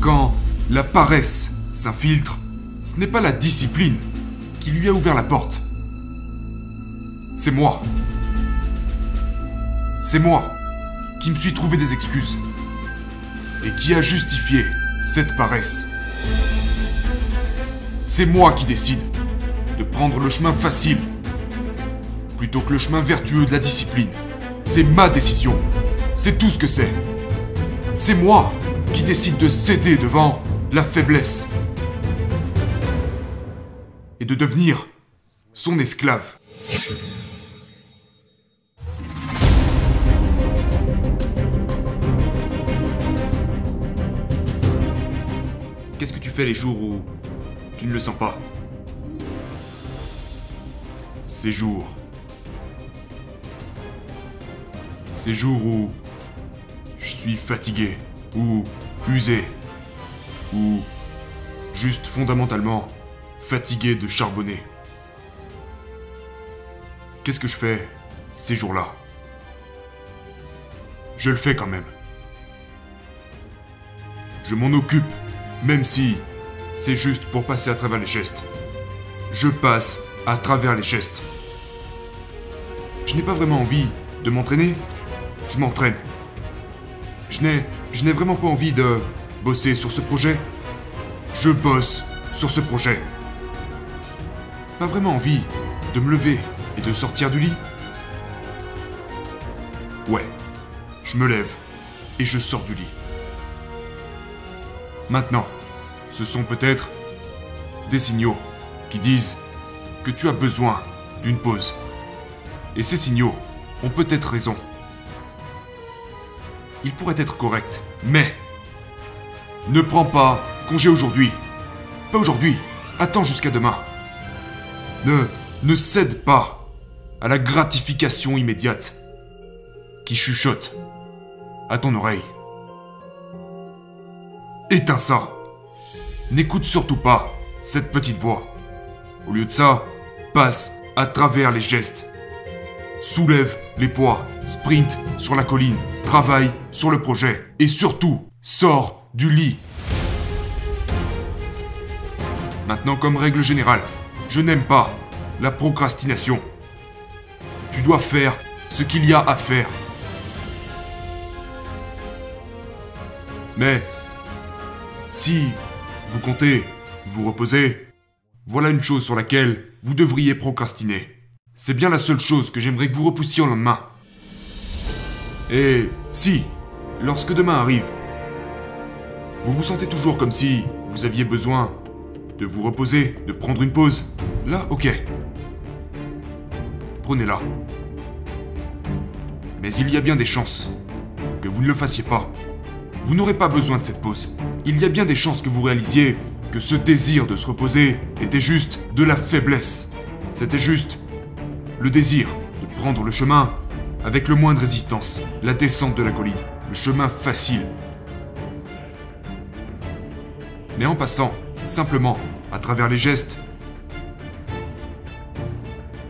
Quand la paresse s'infiltre, ce n'est pas la discipline qui lui a ouvert la porte. C'est moi. C'est moi qui me suis trouvé des excuses et qui a justifié cette paresse. C'est moi qui décide de prendre le chemin facile plutôt que le chemin vertueux de la discipline. C'est ma décision. C'est tout ce que c'est. C'est moi qui décide de céder devant la faiblesse et de devenir son esclave. Qu'est-ce que tu fais les jours où tu ne le sens pas? Ces jours. Ces jours où je suis fatigué, ou usé, ou juste fondamentalement fatigué de charbonner. Qu'est-ce que je fais ces jours-là? Je le fais quand même. Je m'en occupe, même si c'est juste pour passer à travers les gestes. Je passe à travers les gestes. Je n'ai pas vraiment envie de m'entraîner. Je m'entraîne. Je n'ai, je n'ai vraiment pas envie de bosser sur ce projet. Je bosse sur ce projet. Pas vraiment envie de me lever et de sortir du lit. Ouais, je me lève et je sors du lit. Maintenant, ce sont peut-être des signaux qui disent que tu as besoin d'une pause. Et ces signaux ont peut-être raison. Ils pourraient être corrects, mais ne prends pas congé aujourd'hui. Pas aujourd'hui. Attends jusqu'à demain. Ne, ne cède pas à la gratification immédiate qui chuchote à ton oreille. Éteins ça. N'écoute surtout pas cette petite voix. Au lieu de ça, passe à travers les gestes. Soulève les poids, sprint sur la colline, travaille sur le projet et surtout, sors du lit. Maintenant, comme règle générale, je n'aime pas la procrastination. Tu dois faire ce qu'il y a à faire. Mais si vous comptez vous reposer, voilà une chose sur laquelle vous devriez procrastiner. C'est bien la seule chose que j'aimerais que vous repoussiez au lendemain. Et si, lorsque demain arrive, vous vous sentez toujours comme si vous aviez besoin de vous reposer, de prendre une pause, là, ok. Prenez-la. Mais il y a bien des chances que vous ne le fassiez pas. Vous n'aurez pas besoin de cette pause. Il y a bien des chances que vous réalisiez que ce désir de se reposer était juste de la faiblesse. C'était juste le désir de prendre le chemin avec le moins de résistance, la descente de la colline, le chemin facile. Mais en passant, simplement, à travers les gestes,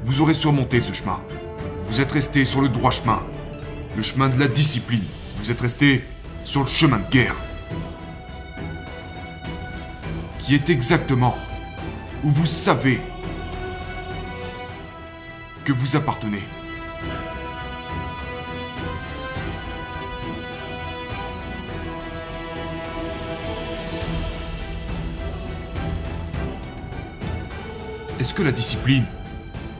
vous aurez surmonté ce chemin. Vous êtes resté sur le droit chemin, le chemin de la discipline. Vous êtes resté sur le chemin de guerre. Qui est exactement où vous savez que vous appartenez. Est-ce que la discipline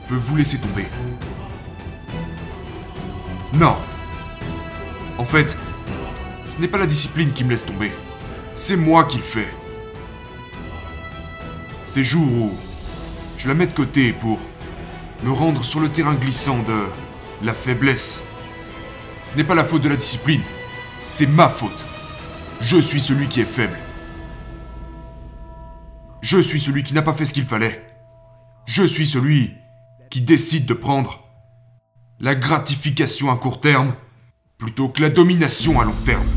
peut vous laisser tomber? Non. En fait, ce n'est pas la discipline qui me laisse tomber. C'est moi qui le fais. Ces jours où je la mets de côté pour me rendre sur le terrain glissant de la faiblesse. Ce n'est pas la faute de la discipline, c'est ma faute. Je suis celui qui est faible. Je suis celui qui n'a pas fait ce qu'il fallait. Je suis celui qui décide de prendre la gratification à court terme plutôt que la domination à long terme.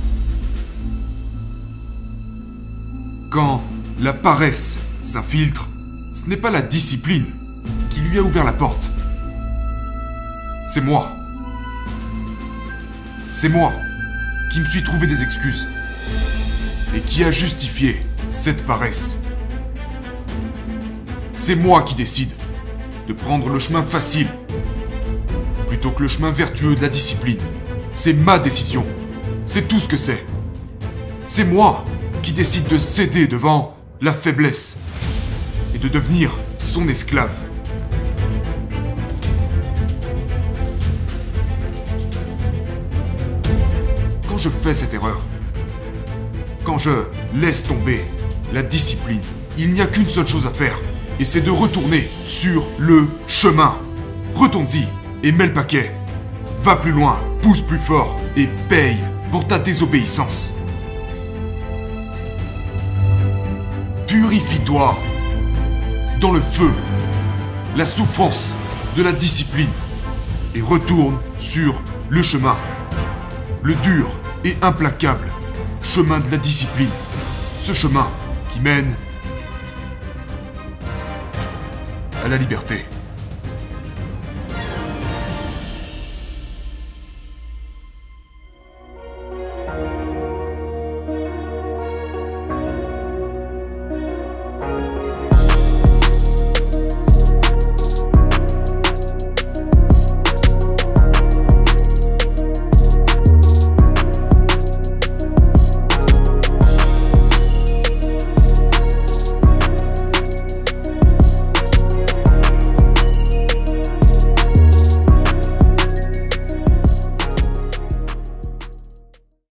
Quand la paresse s'infiltre, ce n'est pas la discipline qui lui a ouvert la porte. C'est moi. C'est moi qui me suis trouvé des excuses et qui a justifié cette paresse. C'est moi qui décide de prendre le chemin facile plutôt que le chemin vertueux de la discipline. C'est ma décision. C'est tout ce que c'est. C'est moi qui décide de céder devant la faiblesse et de devenir son esclave. Quand je fais cette erreur, quand je laisse tomber la discipline, il n'y a qu'une seule chose à faire, et c'est de retourner sur le chemin. Retourne-y et mets le paquet. Va plus loin, pousse plus fort et paye pour ta désobéissance. Purifie-toi dans le feu, la souffrance de la discipline et retourne sur le chemin. Le dur et implacable chemin de la discipline. Ce chemin qui mène la liberté.